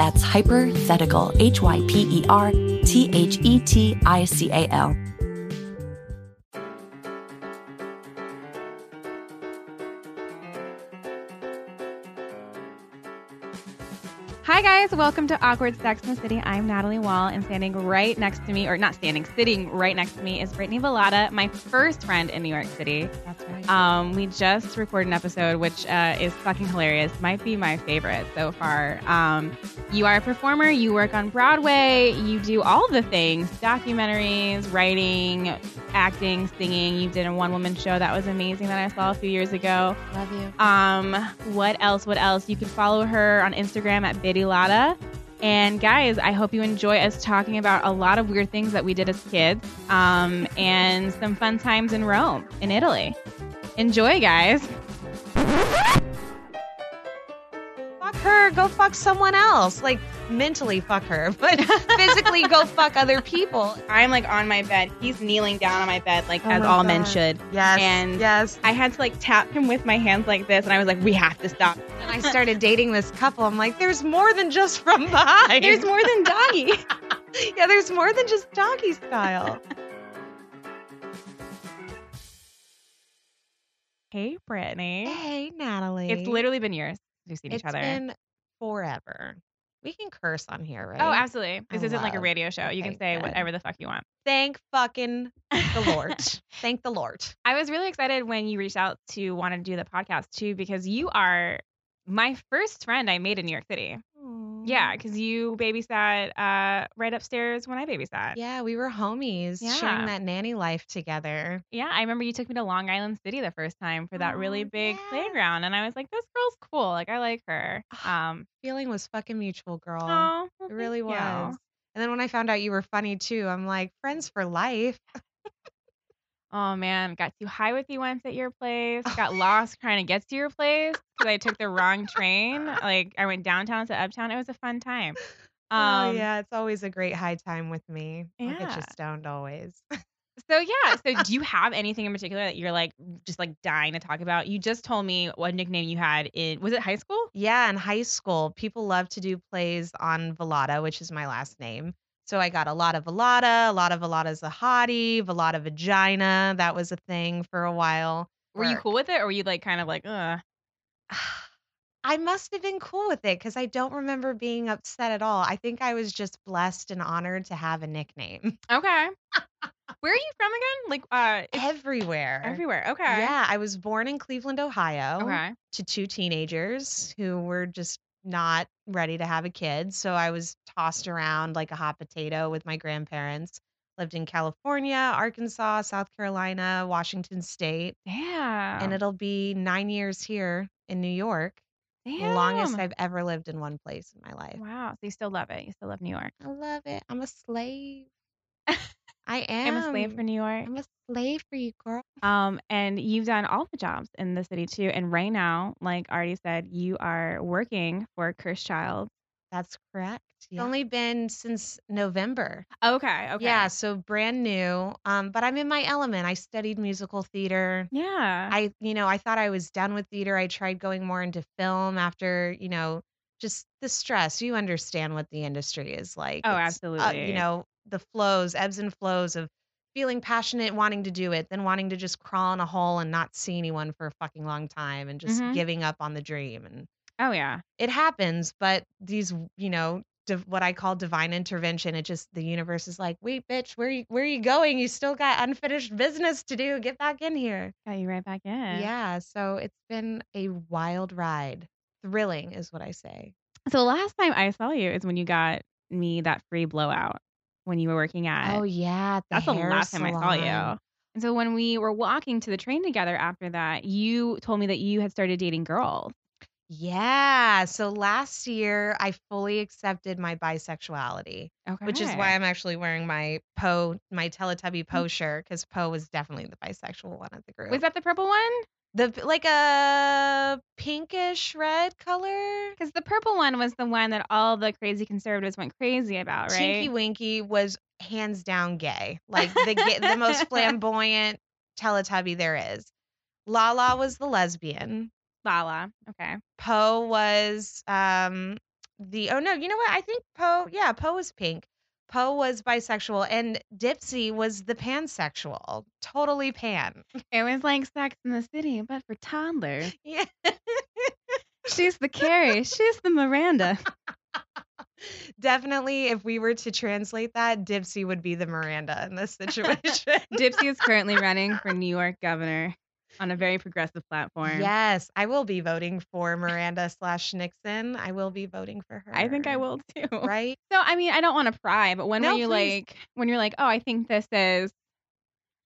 That's Hypothetical, H Y P E R T H E T I C A L. Hi, guys. Welcome to Awkward Sex in the City. I'm Natalie Wall, and standing right next to me, or not standing, sitting right next to me, is Brittany Velada, my first friend in New York City. That's right. Um, we just recorded an episode, which uh, is fucking hilarious. Might be my favorite so far. Um, you are a performer. You work on Broadway. You do all the things: documentaries, writing, acting, singing. You did a one-woman show that was amazing that I saw a few years ago. Love you. Um, what else? What else? You can follow her on Instagram at Biddy Lotta. And guys, I hope you enjoy us talking about a lot of weird things that we did as kids, um, and some fun times in Rome, in Italy. Enjoy, guys. fuck her. Go fuck someone else. Like mentally fuck her, but physically go fuck other people. I'm like on my bed. He's kneeling down on my bed, like Oh as all men should. Yes. And yes. I had to like tap him with my hands like this, and I was like, "We have to stop." I started dating this couple. I'm like, there's more than just from behind. There's more than doggy. yeah, there's more than just doggy style. hey, Brittany. hey, Natalie. It's literally been years since we've seen It's each other. It's been forever. We can curse on here, oh, right? Oh, absolutely. This I isn't like a radio show. You can say good. whatever the fuck you want. Thank fucking the Lord. Thank the Lord. I was really excited when you reached out to want to do the podcast too, because you are my first friend I made in New York City. Yeah, because you babysat uh, right upstairs when I babysat. Yeah, we were homies Yeah. sharing that nanny life together. Yeah, I remember you took me to Long Island City the first time for that really Oh, big yeah. playground, and I was like, "This girl's cool. Like, I like her." Um, Feeling was fucking mutual, girl. oh, it really was. was. And then when I found out you were funny too, I'm like, friends for life. Oh man, got too high with you once at your place. Got lost trying to get to your place because I took the wrong train. Like I went downtown to uptown. It was a fun time. oh Um, yeah, it's always a great high time with me. I'll get Yeah. you stoned always. So yeah. So do you have anything in particular that you're like just like dying to talk about? You just told me what nickname you had in was it high school? yeah, in high school, people love to do plays on Velada, which is my last name. So I got a lot of Velada, a lot of Velada's a hottie, Velada vagina. That was a thing for a while. Were you cool with it, or were you like kind of like, uh? I must have been cool with it because I don't remember being upset at all. I think I was just blessed and honored to have a nickname Okay. Where are you from again? Like uh, everywhere. everywhere. Okay. Yeah, I was born in Cleveland, Ohio, Okay. to two teenagers who were just not ready to have a kid. So I was tossed around like a hot potato with my grandparents. Lived in California, Arkansas, South Carolina, Washington State, Yeah. and it'll be nine years here in New York. The longest I've ever lived in one place in my life. Wow. So you still love it. You still love New York. I love it. I'm a slave. I am. I'm a slave for New York. I'm a slave for you, girl. Um, and you've done all the jobs in the city too. And right now, like already said, you are working for Cursed Child. That's correct. It's only been since November. Okay. Okay. Yeah, so brand new. Um, but I'm in my element. I studied musical theater. Yeah. I, you know, I thought I was done with theater. I tried going more into film after, you know, just the stress. You understand what the industry is like. Oh, It's, uh, absolutely. you know, the flows, ebbs and flows of feeling passionate, wanting to do it, then wanting to just crawl in a hole and not see anyone for a fucking long time and just Mhm. giving up on the dream. And oh yeah. it happens, but these, you know, div- what I call divine intervention, it just the universe is like, wait, bitch, where you where are you going? You still got unfinished business to do. Get back in here. Got you right back in. Yeah. So it's been a wild ride. Thrilling is what I say. So the last time I saw you is when you got me that free blowout when you were working at. Oh yeah, the That's the last time I saw you. And so when we were walking to the train together after that, you told me that you had started dating girls. Yeah. So last year, I fully accepted my bisexuality, Okay. which is why I'm actually wearing my Po, my Teletubby Mm. Po shirt, because Po was definitely the bisexual one of the group. Was that the purple one? The like a pinkish red color? Because the purple one was the one that all the crazy conservatives went crazy about, right? Tinky Winky was hands down gay, like the the most flamboyant Teletubby there is. Laa-Laa was the lesbian. Laa-Laa. Okay. Po was um the oh no, you know what? I think Po, yeah, Po was pink. Po was bisexual and Dipsy was the pansexual. Totally pan. It was like Sex in the City, but for toddlers. Yeah. She's the Carrie. She's the Miranda. Definitely if we were to translate that, Dipsy would be the Miranda in this situation. Dipsy is currently running for New York governor on a very progressive platform. Yes, I will be voting for Miranda slash Nixon. I will be voting for her. I think I will too. Right? So I mean, I don't want to pry, but when No, were you please. like when you're like, oh, I think this is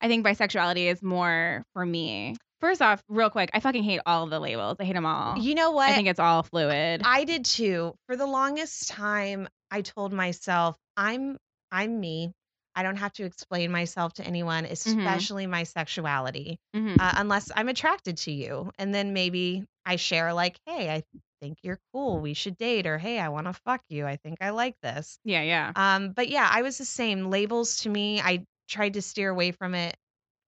I think bisexuality is more for me. First off, real quick, I fucking hate all of the labels. I hate them all. You know what? I think it's all fluid. I did too. For the longest time, I told myself, I'm I'm me. I don't have to explain myself to anyone, especially my sexuality, Mhm. uh, unless I'm attracted to you. And then maybe I share like, "Hey, I think you're cool. We should date," or "Hey, I want to fuck you. I think I like this." yeah, yeah. Um, but yeah, I was the same. Labels to me, I tried to steer away from it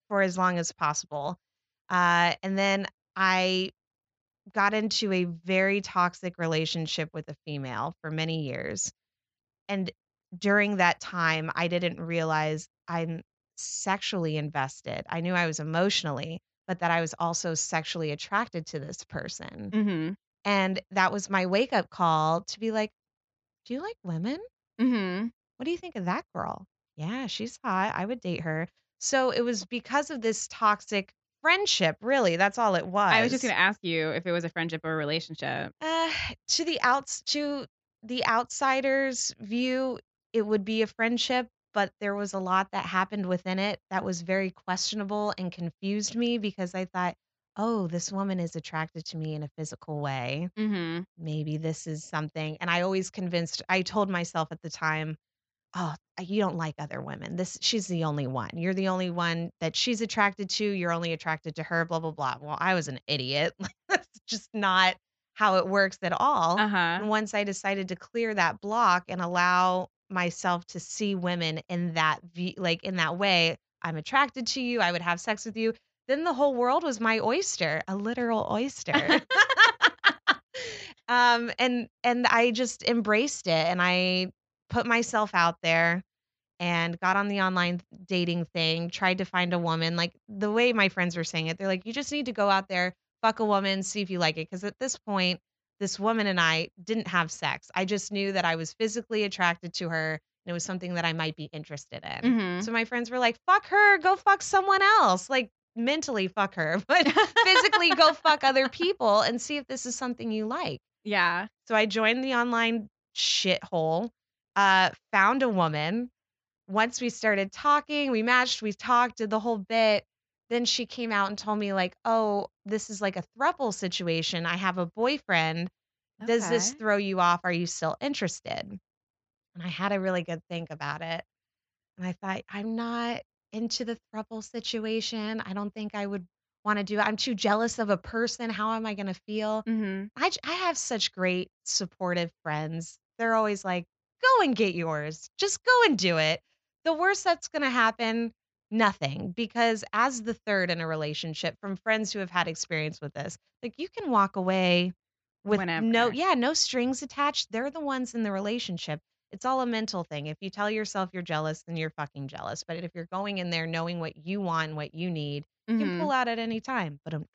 for as long as possible. Uh, and then I got into a very toxic relationship with a female for many years. And during that time, I didn't realize I'm sexually invested. I knew I was emotionally, but that I was also sexually attracted to this person. Mhm. And that was my wake up call to be like, Do you like women? Mhm. What do you think of that girl? Yeah, she's hot. I would date her. So it was because of this toxic friendship, really. That's all it was. I was just gonna ask you if it was a friendship or a relationship. Uh, to the outs to the outsider's view, it would be a friendship, but there was a lot that happened within it that was very questionable and confused me because I thought, oh, this woman is attracted to me in a physical way. Mm-hmm. Maybe this is something. And I always convinced, I told myself at the time, oh, you don't like other women. This she's the only one. You're the only one that she's attracted to. You're only attracted to her, blah, blah, blah. Well, I was an idiot. That's just not how it works at all. Uh huh. And once I decided to clear that block and allow myself to see women in that like in that way, I'm attracted to you, I would have sex with you, then the whole world was my oyster, a literal oyster. um and and I just embraced it and I put myself out there and got on the online dating thing, tried to find a woman. Like the way my friends were saying it, they're like, you just need to go out there, fuck a woman, see if you like it. Because at this point, this woman and I didn't have sex. I just knew that I was physically attracted to her and it was something that I might be interested in. Mm-hmm. So my friends were like, fuck her, go fuck someone else. Like mentally fuck her, but physically go fuck other people and see if this is something you like. yeah. So I joined the online shithole, uh, found a woman. Once we started talking, we matched, we talked, did the whole bit. Then she came out and told me, like, oh, this is like a thruple situation. I have a boyfriend. Does this throw you off? Are you still interested? And I had a really good think about it. And I thought, I'm not into the thruple situation. I don't think I would want to do it. I'm too jealous of a person. How am I going to feel? Mm-hmm. I, I have such great supportive friends. They're always like, go and get yours. Just go and do it. The worst that's going to happen, nothing. Because as the third in a relationship, from friends who have had experience with this, like you can walk away with no, yeah, no strings attached. They're the ones in the relationship. It's all a mental thing. If you tell yourself you're jealous, then you're fucking jealous. But if you're going in there knowing what you want and what you need, you can Mm-hmm. pull out at any time. But um,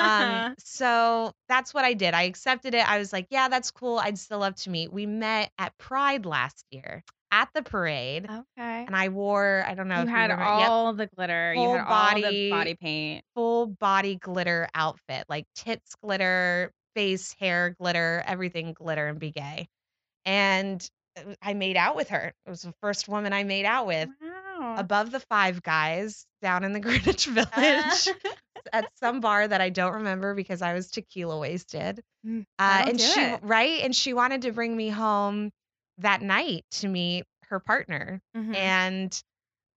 um, so that's what I did. I accepted it. I was like, yeah, that's cool. I'd still love to meet. We met at Pride last year at the parade, okay. and I wore, I don't know You if had you remember, yep, all the glitter. Full you had all the body- body paint. full body glitter outfit, like tits glitter, face, hair glitter, everything glitter and be gay. And uh, I made out with her. It was the first woman I made out with Wow. above the five guys down in the Greenwich Village. at some bar that I don't remember because I was tequila wasted. Mm, Uh, and she it. right, and she wanted to bring me home that night to meet her partner. Mhm. And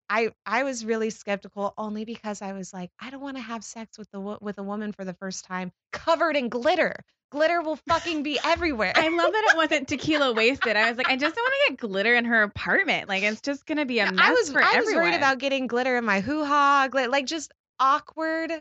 I I was really skeptical only because I was like, I don't want to have sex with the with a woman for the first time covered in glitter. Glitter will fucking be everywhere. I love that it wasn't tequila wasted. I was like, I just don't want to get glitter in her apartment. Like it's just gonna be a mess I was for I was everyone. worried about getting glitter in my hoo ha, glit- like just awkward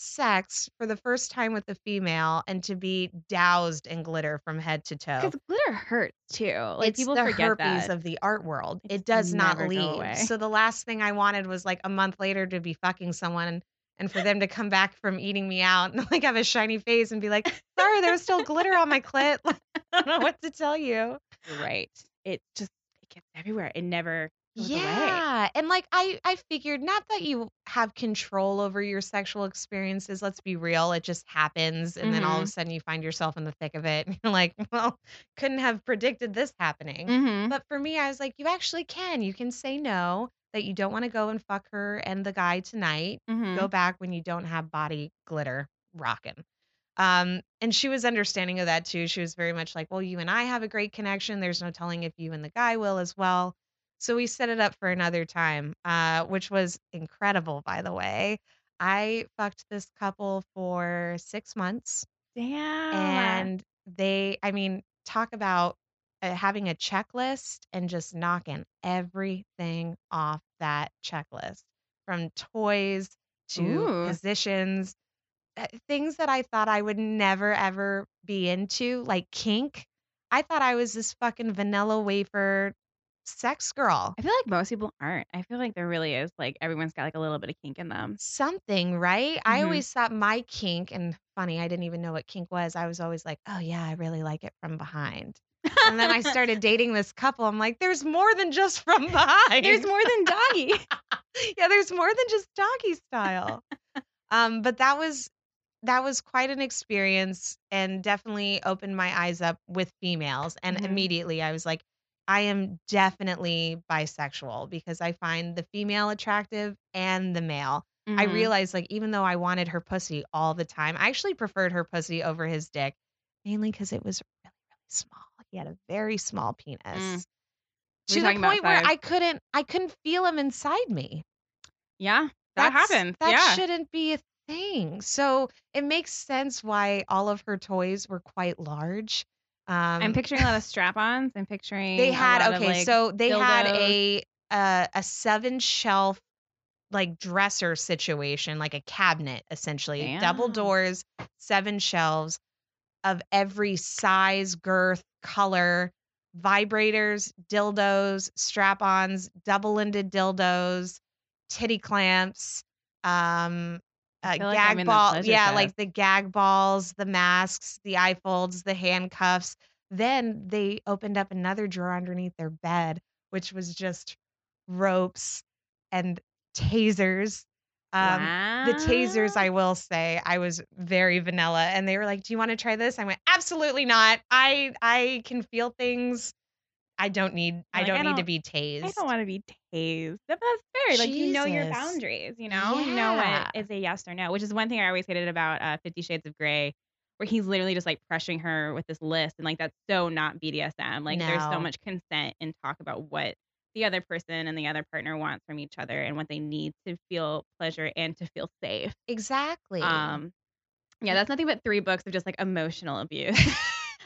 sex for the first time with a female, and to be doused in glitter from head to toe. because glitter hurts too. Like it's people the forget herpes that. of the art world. It It does not leave. So the last thing I wanted was like a month later to be fucking someone and, for them to come back from eating me out and like have a shiny face and be like, sorry, there was still glitter on my clit. Like, I don't know what to tell you. Right. It just it gets everywhere. It never. Yeah. And like I I figured not that you have control over your sexual experiences. Let's be real. It just happens and then all of a Mhm. sudden you find yourself in the thick of it. And you're like, well, couldn't have predicted this happening. Mm-hmm. But for me, I was like, you actually can. You can say no, that you don't want to go and fuck her and the guy tonight. mm-hmm. Go back when you don't have body glitter rocking. Um, and she was understanding of that too. She was very much like, well, you and I have a great connection. There's no telling if you and the guy will as well. So we set it up for another time, uh, which was incredible, by the way. I fucked this couple for six months Damn. and they i mean talk about uh, having a checklist and just knocking everything off that checklist from toys to Ooh. positions uh, things that i thought i would never ever be into like kink i thought i was this fucking vanilla wafer sex girl I feel like most people aren't. I feel like there really is like everyone's got like a little bit of kink in them. something, right? I Mhm. always thought my kink, and funny, I didn't even know what kink was. I was always like, oh, yeah, I really like it from behind. And then I started dating this couple. I'm like, there's more than just from behind. There's more than doggy. yeah, there's more than just doggy style. um, but that was that was quite an experience and definitely opened my eyes up with females. And Mhm. immediately I was like, I am definitely bisexual because I find the female attractive and the male. I Mhm. realized like even though I wanted her pussy all the time, I actually preferred her pussy over his dick, mainly because it was really, really small. He had a very small penis. Mm. To the point where. I couldn't I couldn't feel him inside me. Yeah, that That's- happens. That yeah. shouldn't be a thing. So it makes sense why all of her toys were quite large. Um, I'm picturing a lot of strap-ons. I'm picturing they had lot of, okay, like, so they had a uh, a seven shelf like dresser situation, like a cabinet essentially, double doors, seven shelves of every size, girth, color, vibrators, dildos, strap-ons, double-ended dildos, titty clamps, um uh, feel like gag ball yeah like the gag balls the masks the eye folds the handcuffs. Then they opened up another drawer underneath their bed which was just ropes and tasers. Um the tasers i will say i was very vanilla and they were like do you want to try this? I went absolutely not. I i can feel things i don't need i don't I need to don't- be tased I don't want to be tased. But that's fair. Like you know your boundaries. You know, you know what is a yes or no. Which is one thing I always hated about uh, Fifty Shades of Grey, where he's literally just like pressuring her with this list, and like that's so not BDSM. Like there's so much consent and talk about what the other person and the other partner wants from each other and what they need to feel pleasure and to feel safe. exactly Um, yeah, that's nothing but three books of just like emotional abuse.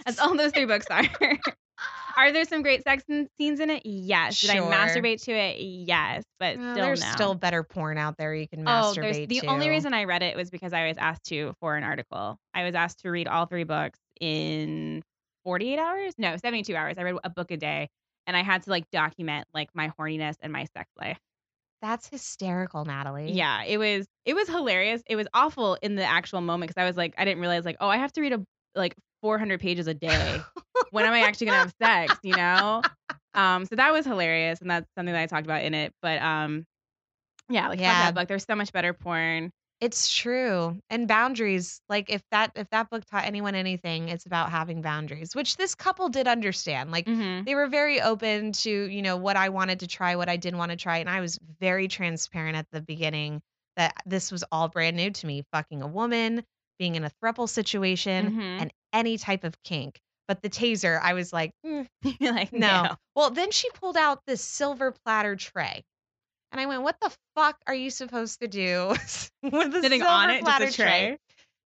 That's all those three books are. are there some great sex scenes in it? Yes. Sure. Did I masturbate to it? Yes, but Uh, still there's no. still better porn out there you can masturbate to. Oh, there's masturbate the to. only reason I read it was because I was asked to for an article. I was asked to read all three books in 48 hours? No, 72 hours. I read a book a day and I had to like document like my horniness and my sex life. That's hysterical, Natalie. Yeah, it was it was hilarious. It was awful in the actual moment because I was like I didn't realize like oh I have to read a like 400 pages a day. when am I actually gonna have sex? You know. Um, so that was hilarious, and that's something that I talked about in it. But um, yeah, like Yeah. that book. There's so much better porn. It's true. And boundaries, like if that if that book taught anyone anything, it's about having boundaries, which this couple did understand. Like Mm-hmm. they were very open to, you know, what I wanted to try, what I didn't want to try, and I was very transparent at the beginning that this was all brand new to me fucking a woman, being in a throuple situation, Mhm. and any type of kink. But the taser, I was like, "Mm, like, no. Well, then she pulled out this silver platter tray. And I went, what the fuck are you supposed to do with a Sitting silver on it, just platter a tray.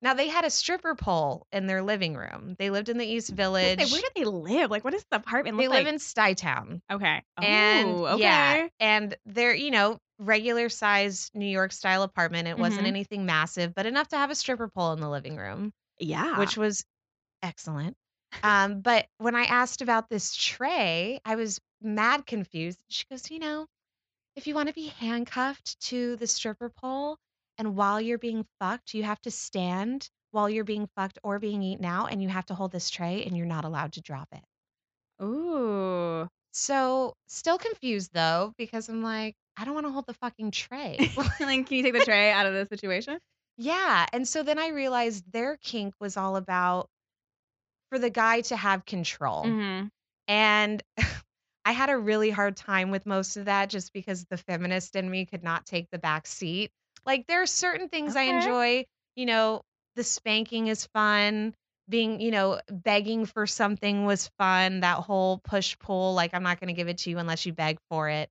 Now they had a stripper pole in their living room. They lived in the East Village. Where do they live? Like, what is the apartment they look live like? in Stuytown. okay. And oh, okay. yeah, and they're, you know, regular size New York style apartment. It wasn't Mhm. anything massive, but enough to have a stripper pole in the living room, Yeah. which was excellent. Um, but when I asked about this tray, I was mad confused. She goes, you know, if you want to be handcuffed to the stripper pole and while you're being fucked, you have to stand while you're being fucked or being eaten out and you have to hold this tray and you're not allowed to drop it. Ooh. So, still confused though, because I'm like, I don't want to hold the fucking tray. like, can you take the tray out of the situation? yeah. And so then I realized their kink was all about for the guy to have control. Mm-hmm. And I had a really hard time with most of that just because the feminist in me could not take the back seat. Like there are certain things I enjoy, you know, the spanking is fun, being, you know, begging for something was fun, that whole push pull like I'm not going to give it to you unless you beg for it.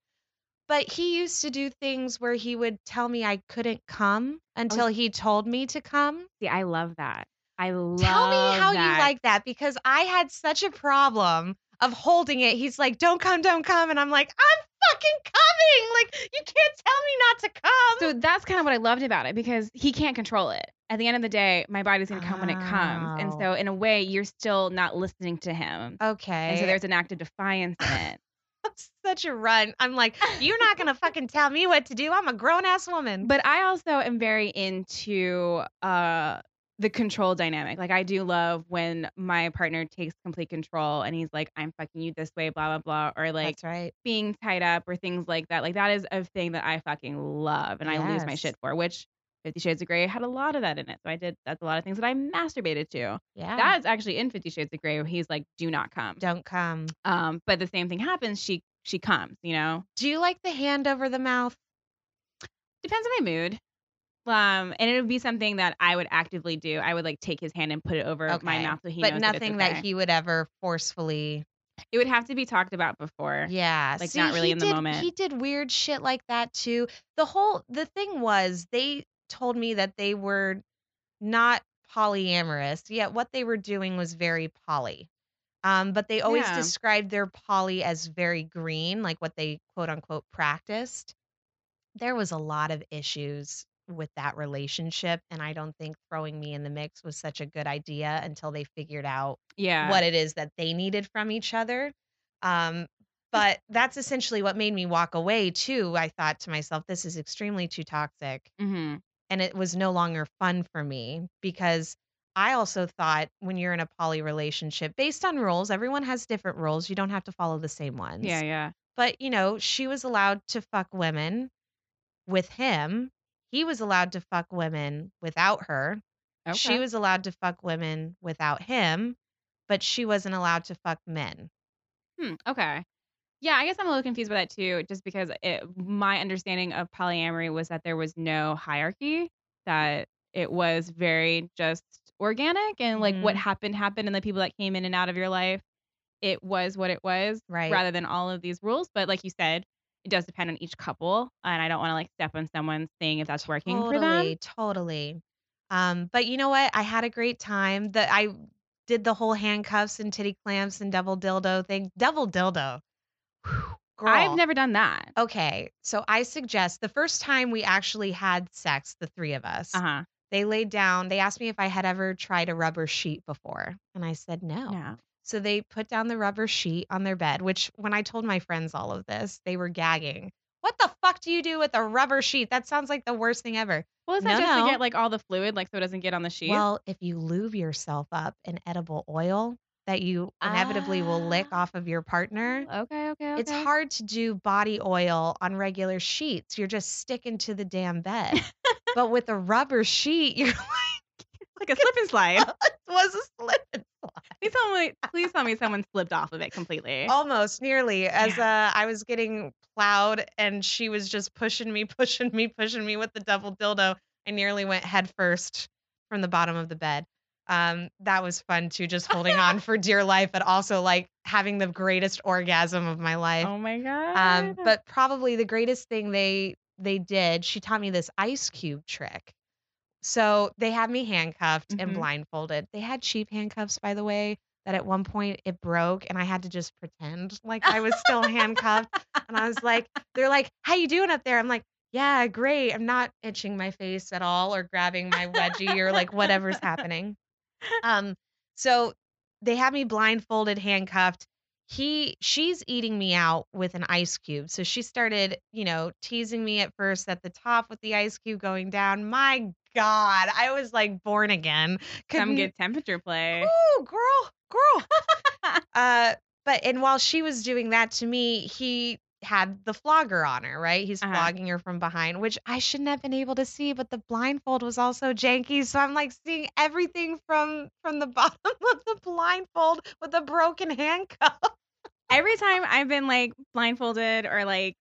But he used to do things where he would tell me I couldn't come until he told me to come. See, I love that. I love it. Tell me how that. you like that because I had such a problem of holding it. He's like, "Don't come, don't come," and I'm like, "I'm fucking coming!" Like you can't tell me not to come. So that's kind of what I loved about it because he can't control it. At the end of the day, my body's gonna come when it comes, and Oh. so in a way, you're still not listening to him, okay, and so there's an act of defiance in it. such a run. I'm like, you're not gonna fucking tell me what to do. I'm a grown ass woman. But I also am very into uh the control dynamic. Like I do love when my partner takes complete control and he's like, I'm fucking you this way, blah blah blah, or like That's right. being tied up or things like that. Like that is a thing that I fucking love and I lose my shit for, which Fifty Shades of Grey had a lot of that in it. So I did that's a lot of things that I masturbated to. Yeah. That's actually in Fifty Shades of Grey where he's like, do not come. don't come. Um, but the same thing happens, she she comes, you know? Do you like the hand over the mouth? Depends on my mood. Um, and it would be something that I would actively do. I would like take his hand and put it over my mouth so he but knows that nothing okay. that he would ever forcefully. It would have to be talked about before. Yeah, Like, see, not really in the did- moment. He did weird shit like that too. The whole the thing was they told me that they were not polyamorous, yet what they were doing was very poly. Um, but they always Yeah. described their poly as very green, like what they quote unquote practiced. There was a lot of issues with that relationship, and I don't think throwing me in the mix was such a good idea until they figured out Yeah. what it is that they needed from each other. Um, but that's essentially what made me walk away too. I thought to myself, this is extremely too toxic. hmm And it was no longer fun for me because I also thought when you're in a poly relationship, based on rules, everyone has different rules. You don't have to follow the same ones. Yeah, yeah. But, you know, she was allowed to fuck women with him. He was allowed to fuck women without her. Okay. She was allowed to fuck women without him, but she wasn't allowed to fuck men. Hmm, okay. Yeah, I guess I'm a little confused by that too, just because it, my understanding of polyamory was that there was no hierarchy, that it was very just organic and like what Mhm. happened happened and the people that came in and out of your life, it was what it was, Right. rather than all of these rules. But like you said, it does depend on each couple, and I don't want to like step on someone saying if that's working for them. Totally, totally. Um, but you know what? I had a great time. That I did the whole handcuffs and titty clamps and double dildo thing. Double dildo. Girl. I've never done that. Okay, so I suggest the first time we actually had sex, the three of us, Uh huh. they laid down. They asked me if I had ever tried a rubber sheet before, and I said no. No. So they put down the rubber sheet on their bed, which when I told my friends all of this, they were gagging. What the fuck do you do with a rubber sheet? That sounds like the worst thing ever. Well, is that No, just no. to get like all the fluid, like so it doesn't get on the sheet? Well, if you lube yourself up in edible oil that you inevitably will lick Ah. off of your partner, okay, okay, okay. it's hard to do body oil on regular sheets. You're just sticking to the damn bed. but with a rubber sheet, you're like, like a slip and slide. it was a slip and slide. Please tell me, please tell me someone slipped off of it completely. Almost nearly as uh, I was getting plowed and she was just pushing me, pushing me, pushing me with the double dildo. I nearly went head first from the bottom of the bed. Um, that was fun too, just holding on for dear life, but also like having the greatest orgasm of my life. Oh my god. Um, but probably the greatest thing they they did, she taught me this ice cube trick. So they had me handcuffed and Mhm. blindfolded. They had cheap handcuffs, by the way, that at one point it broke and I had to just pretend like I was still handcuffed. And I was like, they're like, how you doing up there? I'm like, yeah, great. I'm not itching my face at all or grabbing my wedgie or like whatever's happening. Um, so they had me blindfolded, handcuffed. He she's eating me out with an ice cube. So she started, you know, teasing me at first at the top with the ice cube going down. My God, I was like born again. Couldn't- good temperature play. Ooh, girl, girl. uh, but and while she was doing that to me, he had the flogger on her, right? He's Uh-huh. flogging her from behind, which I shouldn't have been able to see, but the blindfold was also janky, so I'm like seeing everything from from the bottom of the blindfold with a broken handcuff. Every time I've been like blindfolded or like,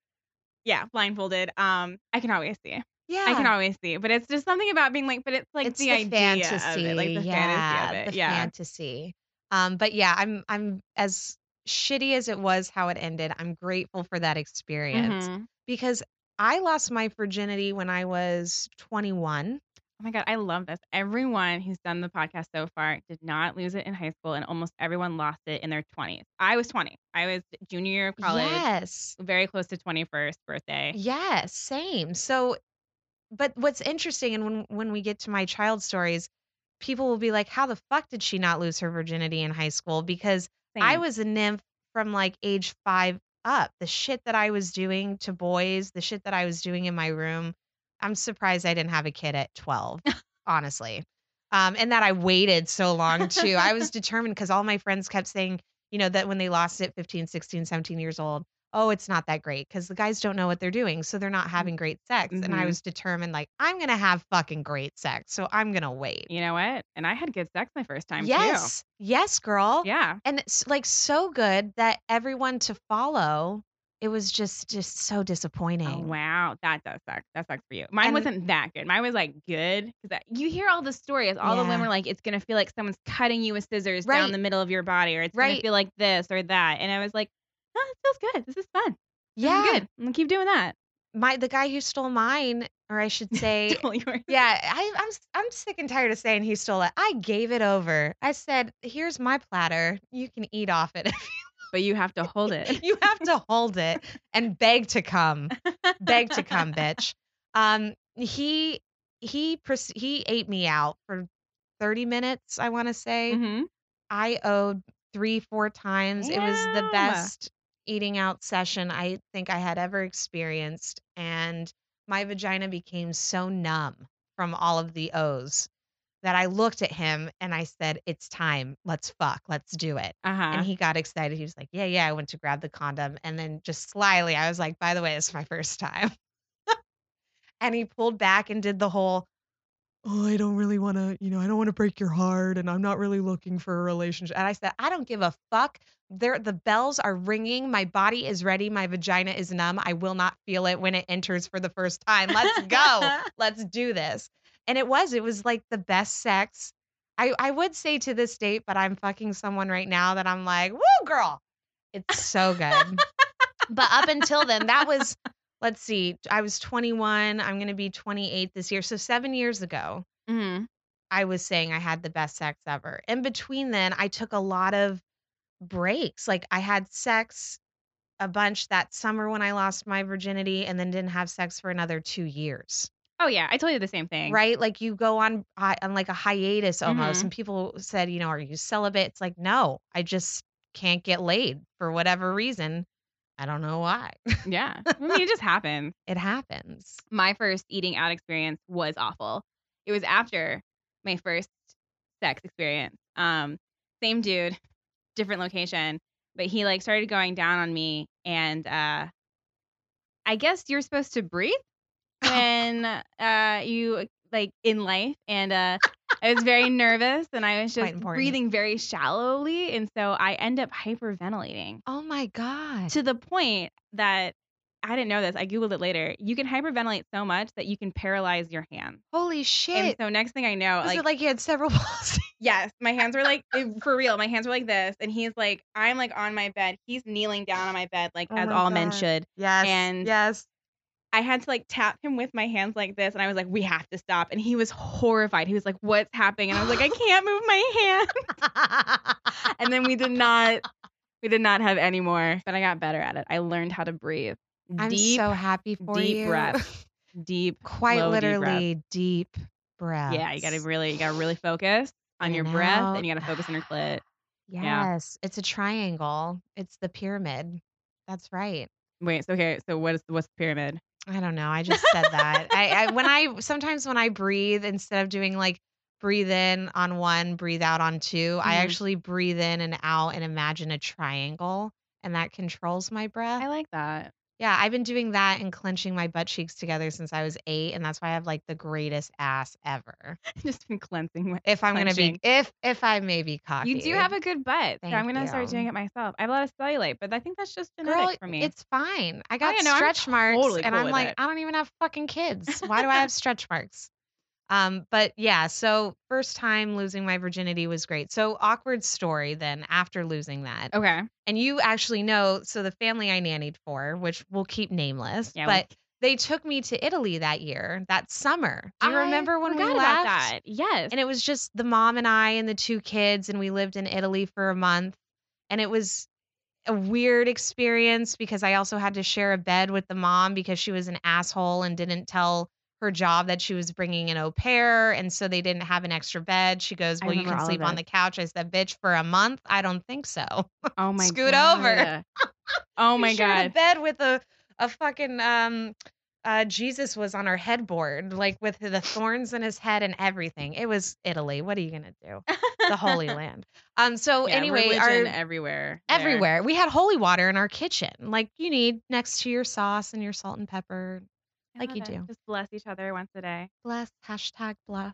yeah, blindfolded, um, I can always see. Yeah. I can always see, but it's just something about being like, but it's like it's the, the, idea fantasy, of it, like the yeah, fantasy of it. the yeah. fantasy. Um, but yeah, I'm I'm as shitty as it was how it ended. I'm grateful for that experience. Mhm. because I lost my virginity when I was 21. Oh my god, I love this. Everyone who's done the podcast so far did not lose it in high school, and almost everyone lost it in their 20s. I was 20. I was junior year of college, Yes. very close to 21st birthday. Yes, same. So but what's interesting and when when we get to my child stories, people will be like, "How the fuck did she not lose her virginity in high school?" Because I was a nymph from like age 5 up. The shit that I was doing to boys, the shit that I was doing in my room, I'm surprised I didn't have a kid at 12, honestly. Um, and that I waited so long too. I was determined because all my friends kept saying, you know, that when they lost it 15, 16, 17 years old, oh, it's not that great because the guys don't know what they're doing. So they're not having great sex. And I Mhm. was determined, like, I'm going to have fucking great sex. So I'm going to wait. You know what? And I had good sex my first time Yes. Yes, girl. Yeah. And it's like so good that everyone to follow, it was just just so disappointing. Oh wow, that does suck. That sucks for you. Mine And- wasn't that good. Mine was like good because you hear all the stories. All the women are like, it's gonna feel like someone's cutting you with scissors Right. down the middle of your body, or it's gonna feel like this or that. And I was like, no, it feels good. This is fun. This Yeah. is good. I'm gonna keep doing that. My the guy who stole mine, or I should say. Yeah, I, I'm I'm sick and tired of saying he stole it. I gave it over. I said, "Here's my platter. You can eat off it. But you have to hold it. you have to hold it and beg to come, beg to come, bitch." Um, he he he ate me out for 30 minutes. I want to say hmm I owed three four times. It was the best eating out session I think I had ever experienced, and my vagina became so numb from all of the O's that I looked at him and I said, It's time. Let's fuck. Let's do it. Uh huh. And he got excited. He was like, Yeah, yeah. I went to grab the condom. And then just slyly, I was like, By the way, this is my first time. and he pulled back and did the whole, Oh, I don't really want to, you know, I don't want to break your heart and I'm not really looking for a relationship. And I said, I don't give a fuck. There, the bells are ringing. My body is ready. My vagina is numb. I will not feel it when it enters for the first time. Let's go. Let's do this. And it was, it was like the best sex. I, I would say to this date, but I'm fucking someone right now that I'm like, woo, girl. It's so good. but up until then, that was, let's see, I was 21. I'm going to be 28 this year. So seven years ago, hmm I was saying I had the best sex ever. In between then, I took a lot of breaks. Like I had sex a bunch that summer when I lost my virginity and then didn't have sex for another 2 years. Oh yeah, I told you the same thing. Right? Like you go on on like a hiatus almost Mhm. and people said, you know, are you celibate? It's like, "No, I just can't get laid for whatever reason. I don't know why. Yeah. I mean, it just happens. it happens." my first eating out experience was awful. It was after my first sex experience. Um, same dude, different location, but he like started going down on me, and uh, I guess you're supposed to breathe when uh you like in life, and uh, I was very nervous and I was just breathing very shallowly. And so I end up hyperventilating Oh my god. to the point that I didn't know this. I Googled it later. You can hyperventilate so much that you can paralyze your hands. Holy And shit. so next thing I know, Was like, it like you had several palsy? yes, my hands were like, eh, for real, my hands were like this. And he's like, I'm like on my bed. He's kneeling down on my bed, like Oh as all men should. Yes. And- yes. I had to like tap him with my hands like this, and I was like, "We have to stop." And he was horrified. He was like, "What's happening?" And I was like, "I can't move my hand." and then we did not, we did not have any more. But I got better at it. I learned how to breathe. I'm deep, so happy for deep you. breath. deep, Quite slow, deep breath. literally deep breath. Yeah, you got to really, you got to really focus on your breath, and you got to focus on your clit. Yes. It's a triangle. It's the pyramid. That's right. Wait, so okay, so what is what's the pyramid? I don't know. I just said that. I, I when I sometimes when I breathe instead of doing like breathe in on one, breathe out on 2 I Mhm. actually breathe in and out and imagine a triangle and that controls my breath. I like that. Yeah, I've been doing that and clenching my butt cheeks together since I was 8 and that's why I have like the greatest ass ever. Just been cleansing. My, If I'm going to be if if I may be cocky. you do have a good butt, so Thank I'm gonna start doing it myself. I have a lot of cellulite, but I think that's just genetic Girl, for me. it's fine. I oh, got yeah, no, I'm stretch marks, totally and cool I'm like, it. I don't even have fucking kids. Why do I have stretch marks? Um, but yeah, so first time losing my virginity was great. So awkward story then after losing that, okay. and you actually know. So the family I nannied for, which we'll keep nameless, Yeah, but they took me to Italy that year, that summer. Do you I remember when we left? about that? Yes. And it was just the mom and I and the two kids, and we lived in Italy for a month. And it was a weird experience because I also had to share a bed with the mom because she was an asshole and didn't tell her job that she was bringing an au pair. And so they didn't have an extra bed. She goes, Well, you can sleep on the couch. I said, Bitch, for a month? I don't think so. oh my scoot god. over. Oh my god. bed with a, a fucking um uh Jesus was on our headboard, like with the thorns in his head and everything. It was Italy. What are you gonna do? the Holy Land. Um. So Yeah, anyway, our everywhere. there. everywhere we had holy water in our kitchen, like you need next to your sauce and your salt and pepper. I like you it. do. Just bless each other once a day. Bless hashtag bless.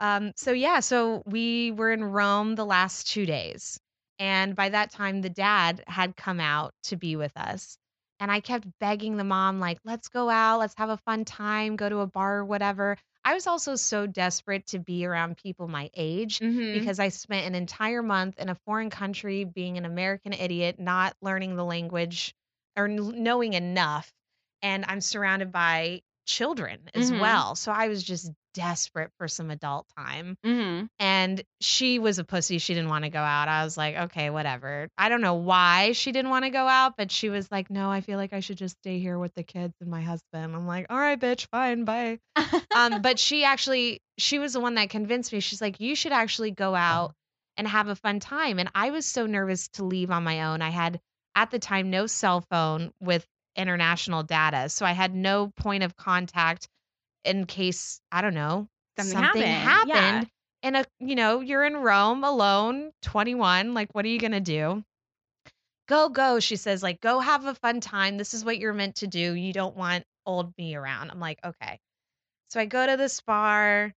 Um. So yeah. So we were in Rome the last two days, and by that time the dad had come out to be with us. And I kept begging the mom, like, let's go out, let's have a fun time, go to a bar or whatever. I was also so desperate to be around people my age Mm-hmm. because I spent an entire month in a foreign country being an American idiot, not learning the language or knowing enough. And I'm surrounded by children as Mhm. well. So I was just desperate for some adult time. mm-hmm. And she was a pussy. She didn't want to go out. I was like, okay, whatever. I don't know why she didn't want to go out, but she was like, no, I feel like I should just stay here with the kids and my husband. I'm like, all right, bitch, fine, bye um, but she actually she was the one that convinced me. She's like, you should actually go out and have a fun time. And I was so nervous to leave on my own. I had at the time no cell phone with international data, so I had no point of contact in case I don't know Something happened. happened. Yeah. And a you know you're in Rome alone, 21. Like, what are you gonna do? Go, go. She says, like, go have a fun time. This is what you're meant to do. You don't want old me around. I'm like, okay. So I go to this bar.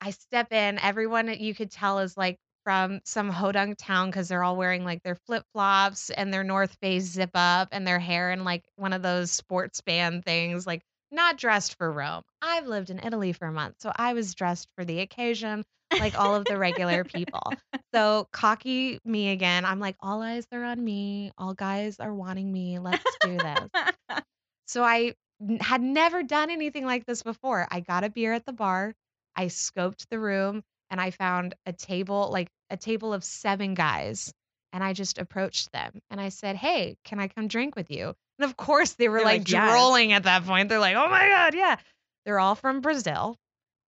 I step in. Everyone you could tell is like from some hodunk town because they're all wearing like their flip flops and their North Face zip up and their hair in like one of those sports band things, like not dressed for Rome. I've lived in Italy for a month, so I was dressed for the occasion, like all of the regular people. So cocky me again. I'm like, all eyes are on me. All guys are wanting me. Let's do this. So I had never done anything like this before. I got a beer at the bar. I scoped the room and I found a table, like a table of seven guys. And I just approached them and I said, Hey, can I come drink with you? And of course, they were They're like, like, "Yes." drooling at that point. They're like, Oh my God, yeah. They're all from Brazil.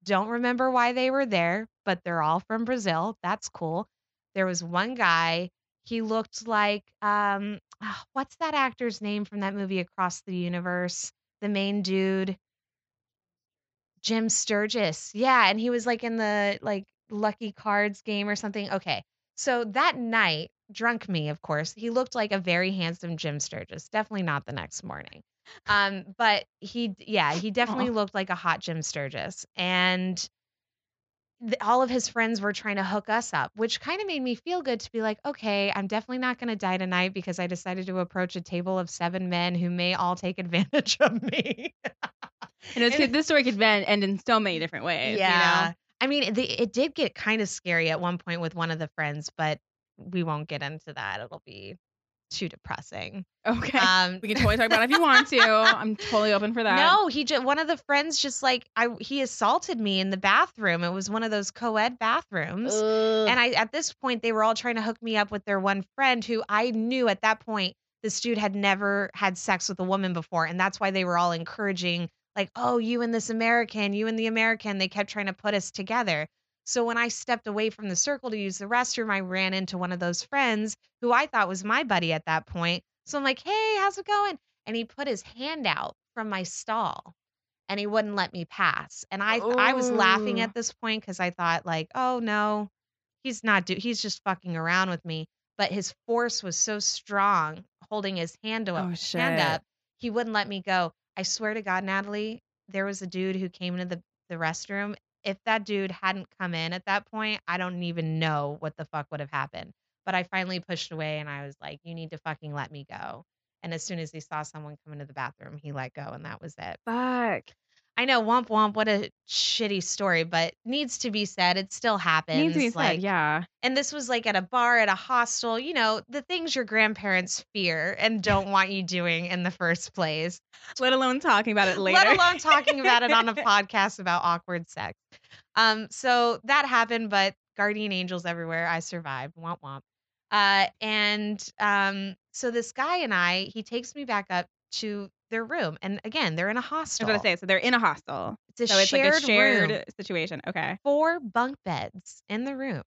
Don't remember why they were there, but they're all from Brazil. That's cool. There was one guy, he looked like, um, ah, what's that actor's name from that movie Across the Universe? The main dude. Jim Sturgess. Yeah, and he was like in the like Lucky Cards game or something. Okay. So that night, drunk me, of course, he looked like a very handsome Jim Sturgess. Definitely not the next morning. Um, but he yeah, he definitely Aw. looked like a hot Jim Sturgess. And th- all of his friends were trying to hook us up, which kind of made me feel good to be like, okay, I'm definitely not going to die tonight because I decided to approach a table of seven men who may all take advantage of me. And it's, And- this story could end, end in so many different ways. yeah. I mean, the, it did get kind of scary at one point with one of the friends, but we won't get into that. It'll be too depressing. Okay. Um, we can totally talk about it if you want to. I'm totally open for that. No, he just one of the friends just like I he assaulted me in the bathroom. It was one of those co-ed bathrooms. And I at this point they were all trying to hook me up with their one friend who I knew at that point this dude had never had sex with a woman before and that's why they were all encouraging like, "Oh, you and this American, you and the American." They kept trying to put us together. So when I stepped away from the circle to use the restroom, I ran into one of those friends who I thought was my buddy at that point. So I'm like, "Hey, how's it going?" And he put his hand out from my stall and he wouldn't let me pass. And I I was laughing oh. at this point cuz I thought like, "Oh no, he's not do he's just fucking around with me." But his force was so strong holding his hand up, Oh, hand up, he wouldn't let me go. I swear to God, Natalie, there was a dude who came into the, the restroom. If that dude hadn't come in at that point, I don't even know what the fuck would have happened. But I finally pushed away and I was like, you need to fucking let me go. And as soon as he saw someone come into the bathroom, he let go and that was it. Fuck. I know, womp womp, what a shitty story, but needs to be said. It still happens. Needs to be said. yeah. and this was like at a bar, at a hostel, you know, the things your grandparents fear and don't want you doing in the first place, Let alone talking about it later. let alone talking about it on a podcast about awkward sex. Um, so that happened, but guardian angels everywhere. I survived. Womp womp. Uh, and um, so this guy and I, he takes me back up to their room, and again, they're in a hostel. I was gonna say, so they're in a hostel. it's a So it's shared, like a shared room. situation. Okay. four bunk beds in the room.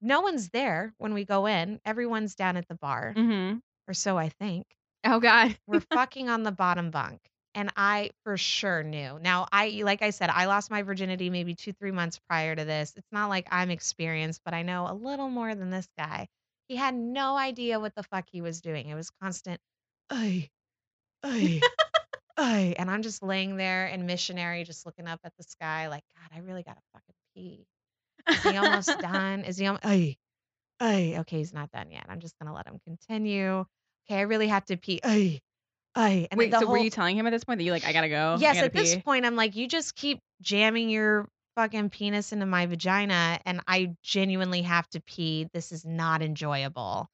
No one's there when we go in. Everyone's down at the bar, Mm-hmm. or so I think. Oh God. We're fucking on the bottom bunk. And I for sure knew. Now, I, like I said, I lost my virginity maybe two, three months prior to this. It's not like I'm experienced, but I know a little more than this guy. He had no idea what the fuck he was doing. It was constant, ay, ay, ay. And I'm just laying there in missionary, just looking up at the sky, like, God, I really gotta fucking pee. Is he almost done? Is he almost? Ay, ay. Okay, he's not done yet. I'm just gonna let him continue. Okay, I really have to pee. Ay, ay. And Wait. So were you telling him at this point that you like I gotta go? Yes, at this point, I'm like, you just keep jamming your fucking penis into my vagina, and I genuinely have to pee. This is not enjoyable.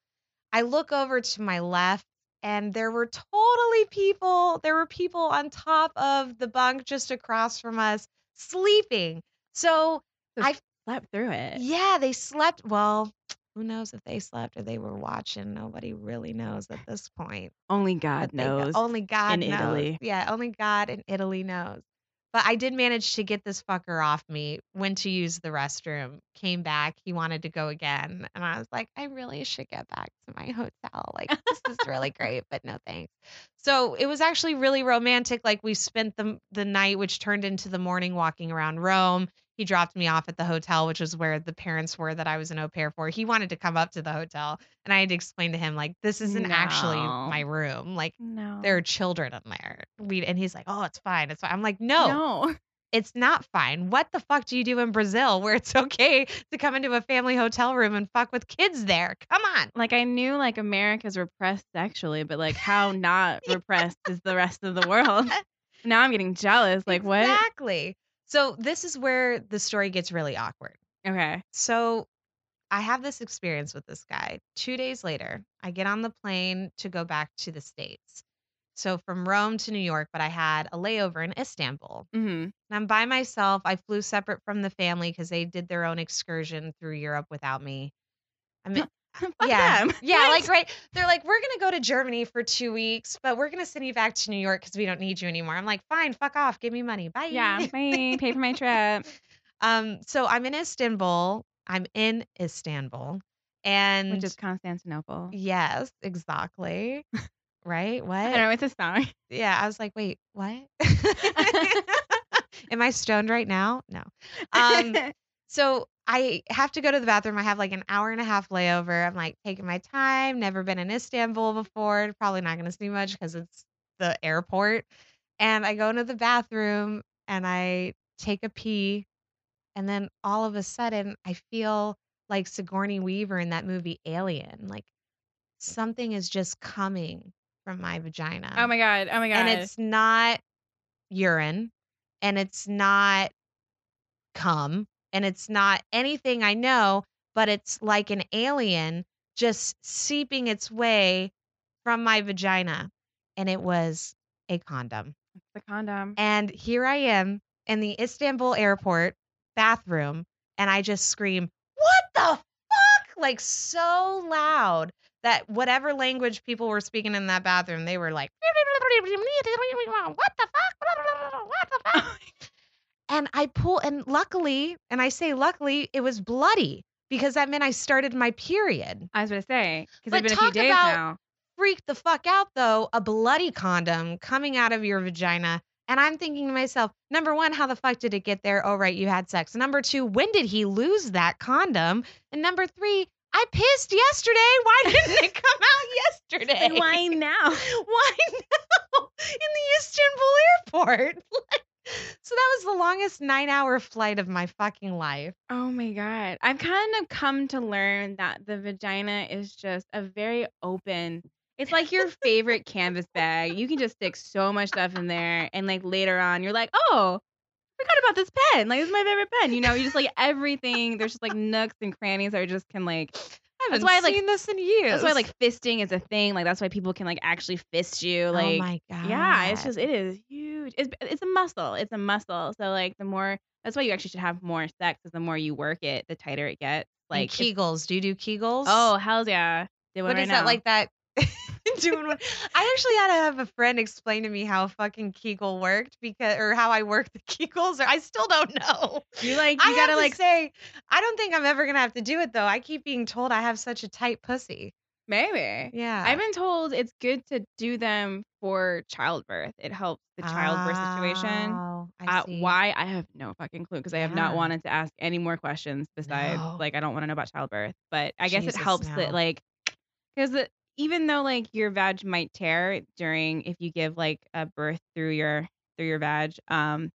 I look over to my left, and there were totally people. There were people on top of the bunk just across from us sleeping. So I slept through it. yeah, they slept. Well, who knows if they slept or they were watching? Nobody really knows at this point. Only God knows. only God in knows. Italy. Yeah, only God in Italy knows. But I did manage to get this fucker off me. Went to use the restroom. Came back. He wanted to go again, and I was like, I really should get back to my hotel. Like this is really great, but no thanks. So it was actually really romantic. Like we spent the the night, which turned into the morning, walking around Rome. He dropped me off at the hotel, which was where the parents were that I was an au pair for. He wanted to come up to the hotel, and I had to explain to him like, this isn't actually my room. Like no. there are children in there. We and he's like, oh, it's fine. It's fine. I'm like, no, no. it's not fine. What the fuck do you do in Brazil where it's okay to come into a family hotel room and fuck with kids there? Come on. Like I knew like America's repressed sexually, but like how not repressed is the rest of the world? Now I'm getting jealous. Like what? Exactly. So this is where the story gets really awkward. Okay. So I have this experience with this guy. Two days later, I get on the plane to go back to the States. So from Rome to New York, but I had a layover in Istanbul. Mm-hmm. And I'm by myself. I flew separate from the family because they did their own excursion through Europe without me. I mean, Fuck yeah, them. yeah, What? like right. They're like, we're gonna go to Germany for two weeks, but we're gonna send you back to New York because we don't need you anymore. I'm like, fine, fuck off, give me money, bye. yeah, bye. pay for my trip. um. So I'm in Istanbul. I'm in Istanbul, and Which is Constantinople. yes, exactly. Right? What? I don't know, it's a song. Yeah, I was like, wait, what? Am I stoned right now? No. Um, so I have to go to the bathroom. I have like an hour and a half layover. I'm like taking my time. Never been in Istanbul before. Probably not going to see much because it's the airport. And I go into the bathroom and I take a pee And then all of a sudden, I feel like Sigourney Weaver in that movie Alien. Like something is just coming from my oh vagina. Oh my god. Oh my god. and it's not urine and it's not cum and it's not anything I know, but it's like an alien just seeping its way from my vagina. And it was a condom. the condom. And here I am in the Istanbul airport bathroom, and I just scream, What the fuck? Like so loud that whatever language people were speaking in that bathroom, they were like, What the fuck? What the fuck? And I pull, and luckily, and I say luckily, it was bloody because that meant I started my period. I was gonna say because it's been a few days about- now. Freak the fuck out though, a bloody condom coming out of your vagina. And I'm thinking to myself, number one, how the fuck did it get there? Oh, right, you had sex. Number two, when did he lose that condom? And number three, I pissed yesterday. Why didn't it come out yesterday? And why now? Why now? In the Istanbul airport. Like, so that was the longest nine hour flight of my fucking life. Oh my god. I've kind of come to learn that the vagina is just a very open. It's like your favorite canvas bag. You can just stick so much stuff in there and like later on you're like, "Oh, I forgot about this pen. Like this is my favorite pen." You know, you just like everything. There's just like nooks and crannies that just can like I haven't why I, like- seen this in years. That's why like fisting is a thing. Like that's why people can like actually fist you. Oh like oh my god. yeah, it's just it is huge. It's it's a muscle. It's a muscle. So like the more that's why you actually should have more sex. Because the more you work it, the tighter it gets. like Like it's- Kegels. Do you do Kegels? oh hell yeah. Did one what right is now. that like that? Doing one. I actually had to have a friend explain to me how fucking Kegel worked because, or how I work the Kegels. Or I still don't know. You like I you have gotta to like say, I don't think I'm ever gonna have to do it though. I keep being told I have such a tight pussy. maybe. Yeah. I've been told it's good to do them for childbirth. It helps the childbirth situation. Oh, I Uh, why I have no fucking clue because I have not wanted to ask any more questions besides No. like I don't want to know about childbirth. But I guess Jesus, it helps no. that like because even though like your vag might tear during if you give like a birth through your through your vag, um,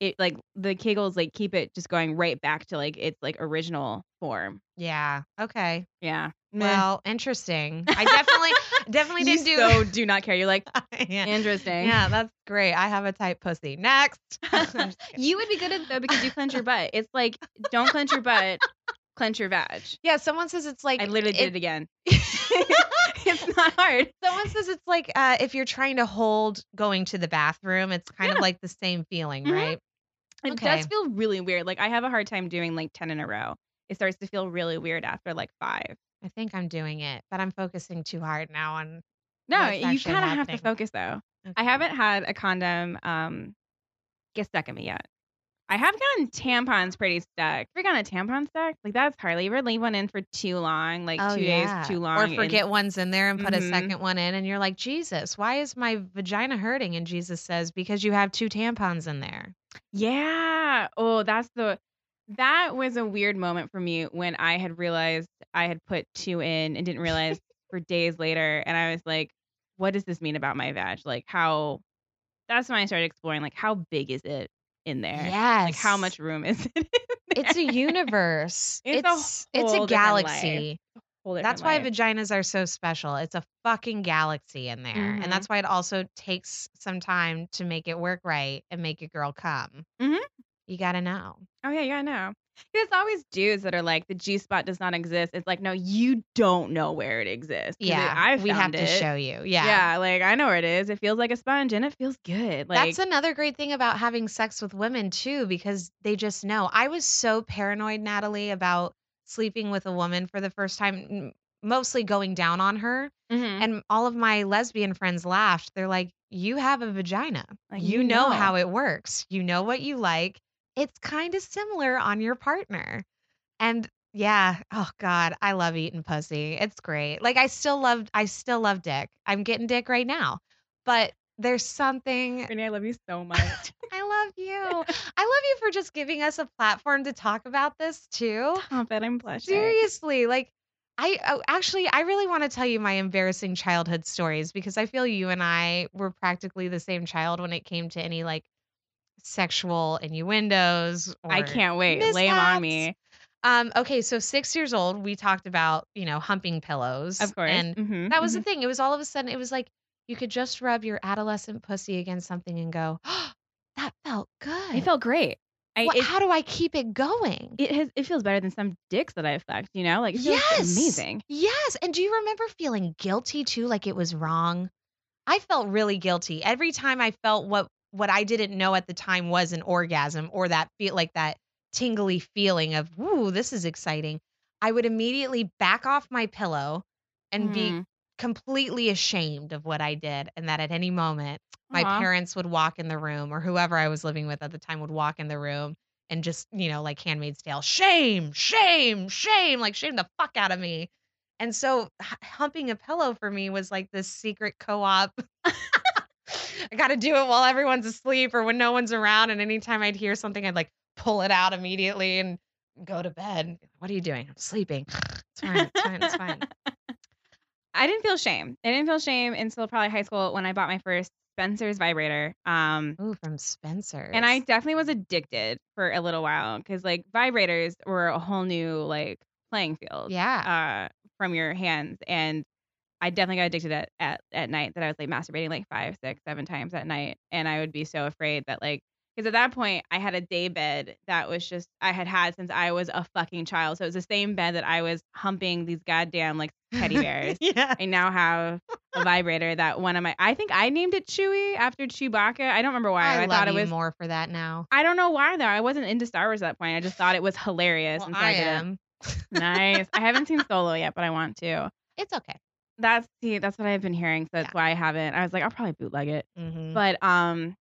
it like the Kegels like keep it just going right back to like its like original form. Yeah. Okay. Yeah. Well, interesting. I definitely, definitely didn't do. so do not care. You're like yeah. interesting. yeah, that's great. I have a tight pussy. Next. I'm just kidding. you would be good at though because you clench your butt. It's like don't clench your butt, clench your vag. yeah, someone says it's like I literally did it it- again. it's not hard. Someone says it's like uh, if you're trying to hold going to the bathroom, it's kind Yeah. of like the same feeling, Mhm. right? It Okay. does feel really weird. Like I have a hard time doing like 10 in a row. It starts to feel really weird after like five. I think I'm doing it, but I'm focusing too hard now on. No, you kind of have to focus though. I haven't had a condom um get stuck in me yet. I have gotten tampons pretty stuck. Ever gotten a tampon stuck? Like that's hardly. You ever leave one in for too long, like Oh, two yeah. days too long, Or and- forget one's in there and put a Mhm. second one in, and you're like, Jesus, why is my vagina hurting? And Jesus says, because you have two tampons in there. Yeah. Oh, that's the that was a weird moment for me when I had realized I had put two in and didn't realize for days later and I was like, what does this mean about my vag? Like how that's when I started exploring like how big is it in there? Yes. Like how much room is it? in It's a universe. It's a it's it's a galaxy. That's why life. vaginas are so special. It's a fucking galaxy in there. Mhm. And that's why it also takes some time to make it work right and make a girl come. Mhm. You got to know. Oh yeah, yeah, I know. There's always dudes that are like the G spot does not exist. It's like no, you don't know where it exists. Yeah. I we have found to show you. Yeah. Yeah, like I know where it is. It feels like a sponge and it feels good. Like That's another great thing about having sex with women too, because they just know. I was so paranoid, Natalie, about sleeping with a woman for the first time, mostly going down on her. Mhm. And all of my lesbian friends laughed. They're like, You have a vagina. Like, you, you know. know. how it works. You know what you like. It's kind of similar on your partner. And yeah, oh God, I love eating pussy. It's great. Like I still love I still love dick. I'm getting dick right now. But there's something Brittany, I love you so much. I love you. I love you for just giving us a platform to talk about this too. Stop it, I'm blushing. Seriously, like I oh, actually I really want to tell you my embarrassing childhood stories because I feel you and I were practically the same child when it came to any like sexual innuendos. I can't wait. Lay 'em on me. Um, okay, so six years old, we talked about, you know, humping pillows. Of course. And Mhm, that was mhm. the thing. It was all of a sudden, it was like you could just rub your adolescent pussy against something and go, oh, that felt good. It felt great. I, What- it, how do I keep it going? it has it feels better than some dicks that I've fucked, you know? Like Yes. amazing. Yes. And do you remember feeling guilty too, like it was wrong? I felt really guilty every time I felt what what I didn't know at the time was an orgasm or that feel like that tingly feeling of, "Ooh, this is exciting." I would immediately back off my pillow and be Mhm. completely ashamed of what I did and that at any moment my Aw. parents would walk in the room or whoever I was living with at the time would walk in the room and just, you know, like Handmaid's Tale, shame, shame, shame, like shame the fuck out of me. And so h- humping a pillow for me was like this secret co-op. I got to do it while everyone's asleep or when no one's around. And anytime I'd hear something, I'd like pull it out immediately and go to bed. What are you doing? I'm sleeping. It's fine. It's fine. It's fine. I didn't feel shame. I didn't feel shame until probably high school when I bought my first Spencer's vibrator. Um, Ooh, from Spencer's. and I definitely was addicted for a little while because like vibrators were a whole new like playing field. yeah. Uh, from your hands, and I definitely got addicted at, at at night. That I was like masturbating like five, six, seven times at night, and I would be so afraid that like because at that point I had a day bed that was just I had had since I was a fucking child. So it was the same bed that I was humping these goddamn like teddy bears. yeah. I now have a vibrator that one of my I think I named it Chewy after Chewbacca. I don't remember why. I, I, love thought it you was more for that now. I don't know why though. I wasn't into Star Wars at that point. I just thought it was hilarious. Well, I did am. Nice. I haven't seen Solo yet, but I want to. It's okay. That's see, that's what I've been hearing. So that's Yeah. why I haven't. I was like, I'll probably bootleg it. Mm-hmm. But um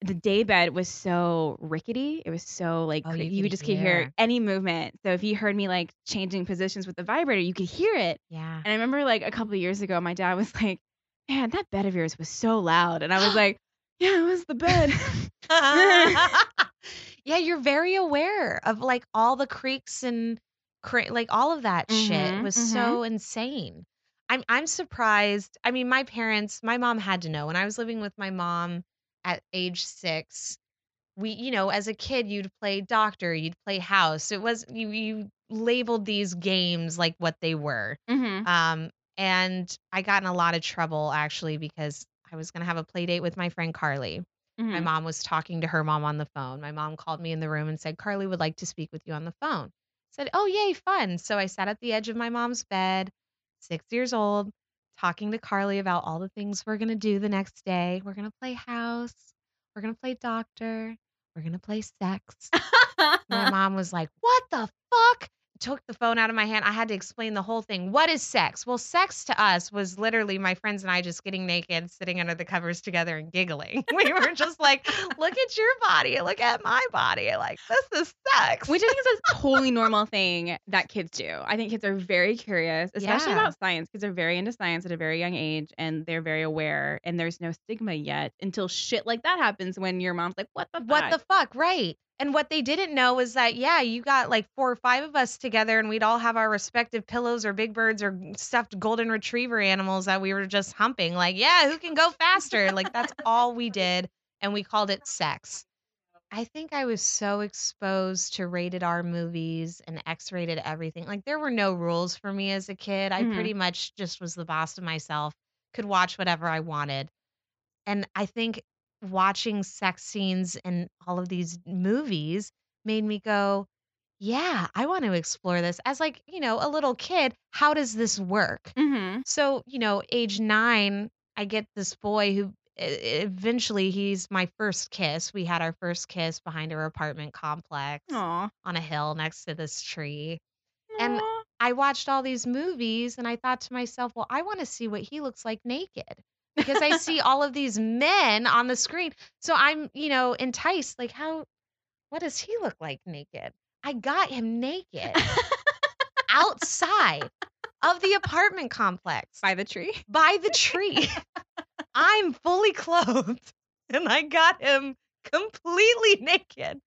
the day bed was so rickety. It was so like Oh, you you, just could hear any movement. So if you heard me like changing positions with the vibrator, you could hear it. Yeah. And I remember like a couple of years ago, my dad was like, "Man, that bed of yours was so loud," and I was like, "Yeah, it was the bed." yeah, you're very aware of like all the creaks and cra- like all of that shit Mhm, was mhm. so insane. I'm I'm surprised. I mean, my parents, my mom had to know when I was living with my mom at age 6. We, you know, as a kid you'd play doctor, you'd play house. It was you you labeled these games like what they were. mm-hmm. Um, and I got in a lot of trouble actually because I was gonna have a play date with my friend Carly. My Mm-hmm. mom was talking to her mom on the phone. My mom called me in the room and said, Carly would like to speak with you on the phone. I said, Oh, yay, fun. So I sat at the edge of my mom's bed, six years old, talking to Carly about all the things we're gonna do the next day. We're gonna play house, we're gonna play doctor, we're gonna play sex. My mom was like, What the fuck? Took the phone out of my hand. I had to explain the whole thing. What is sex? Well, sex to us was literally my friends and I just getting naked, sitting under the covers together and giggling. We were just like, Look at your body. Look at my body. Like, this is sex. Which I think is a totally normal thing that kids do. I think kids are very curious, especially Yeah. about science. Kids are very into science at a very young age and they're very aware. And there's no stigma yet until shit like that happens when your mom's like, what the what the fuck? Right. And what they didn't know was that, yeah, you got like four or five of us together and we'd all have our respective pillows or big birds or stuffed golden retriever animals that we were just humping. Like, yeah, who can go faster? like, that's all we did. And we called it sex. I think I was so exposed to rated R movies and X rated everything. Like, there were no rules for me as a kid. I Mhm. pretty much just was the boss of myself, could watch whatever I wanted. And I think watching sex scenes in all of these movies made me go, yeah, I want to explore this. As like, you know, a little kid, how does this work? Mm-hmm. So, you know, age 9, I get this boy who eventually he's my first kiss. We had our first kiss behind our apartment complex Aw. on a hill next to this tree. And I watched all these movies and I thought to myself, well, I want to see what he looks like naked because I see all of these men on the screen. So I'm, you know, enticed. Like, how, what does he look like naked? I got him naked outside of the apartment complex by the tree. by the tree. I'm fully clothed and I got him completely naked.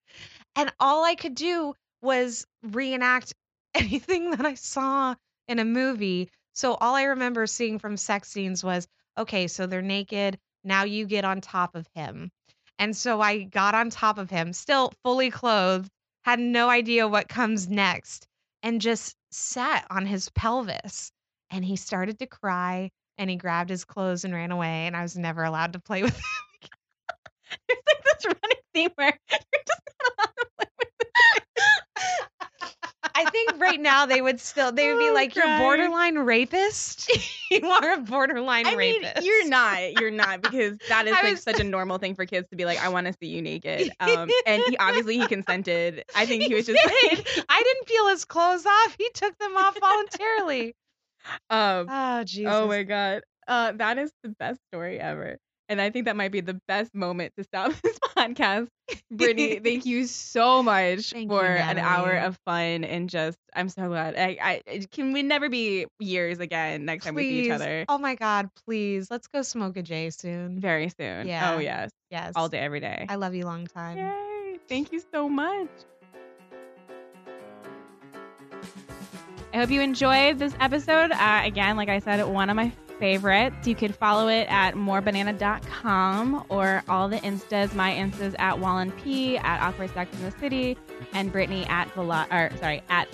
And all I could do was reenact anything that I saw in a movie. So all I remember seeing from sex scenes was okay, so they're naked. Now you get on top of him. And so I got on top of him, still fully clothed, had no idea what comes next, and just sat on his pelvis. And he started to cry and he grabbed his clothes and ran away. And I was never allowed to play with him. It's like this running theme where you're just not allowed to play with it. I think right now they would still they would be Oh, like, You're borderline rapist. you are a borderline I mean, rapist. you're not. You're not because that is I like was- such a normal thing for kids to be like, I want to see you naked. Um, and he obviously he consented. I think he was just did. like, I didn't peel his clothes off. He took them off voluntarily. um, Oh Jesus. oh my god, uh, that is the best story ever. And I think that might be the best moment to stop this podcast. Brittany, thank you so much Thank you, for an hour of fun and just I'm so glad. I, I can we never be years again next time we see each other. Oh my God, please. Let's go smoke a J soon. Very soon. Yeah. Oh yes. Yes. All day, every day. I love you long time. Yay! Thank you so much. I hope you enjoyed this episode. Uh, again, like I said, one of my favorites. You could follow it at morebanana.com or all the instas. My instas at Wallen P, at Awkward Sex in the City, and Brittany at Vela- or sorry, at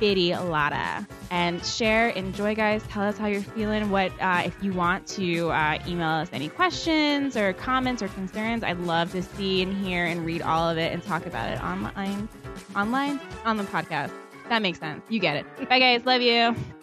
Biddy Lotta. And share, enjoy, guys. Tell us how you're feeling. What uh, if you want to uh, email us any questions or comments or concerns? I'd love to see and hear and read all of it and talk about it online, online on the podcast. That makes sense. You get it. Bye, guys. Love you.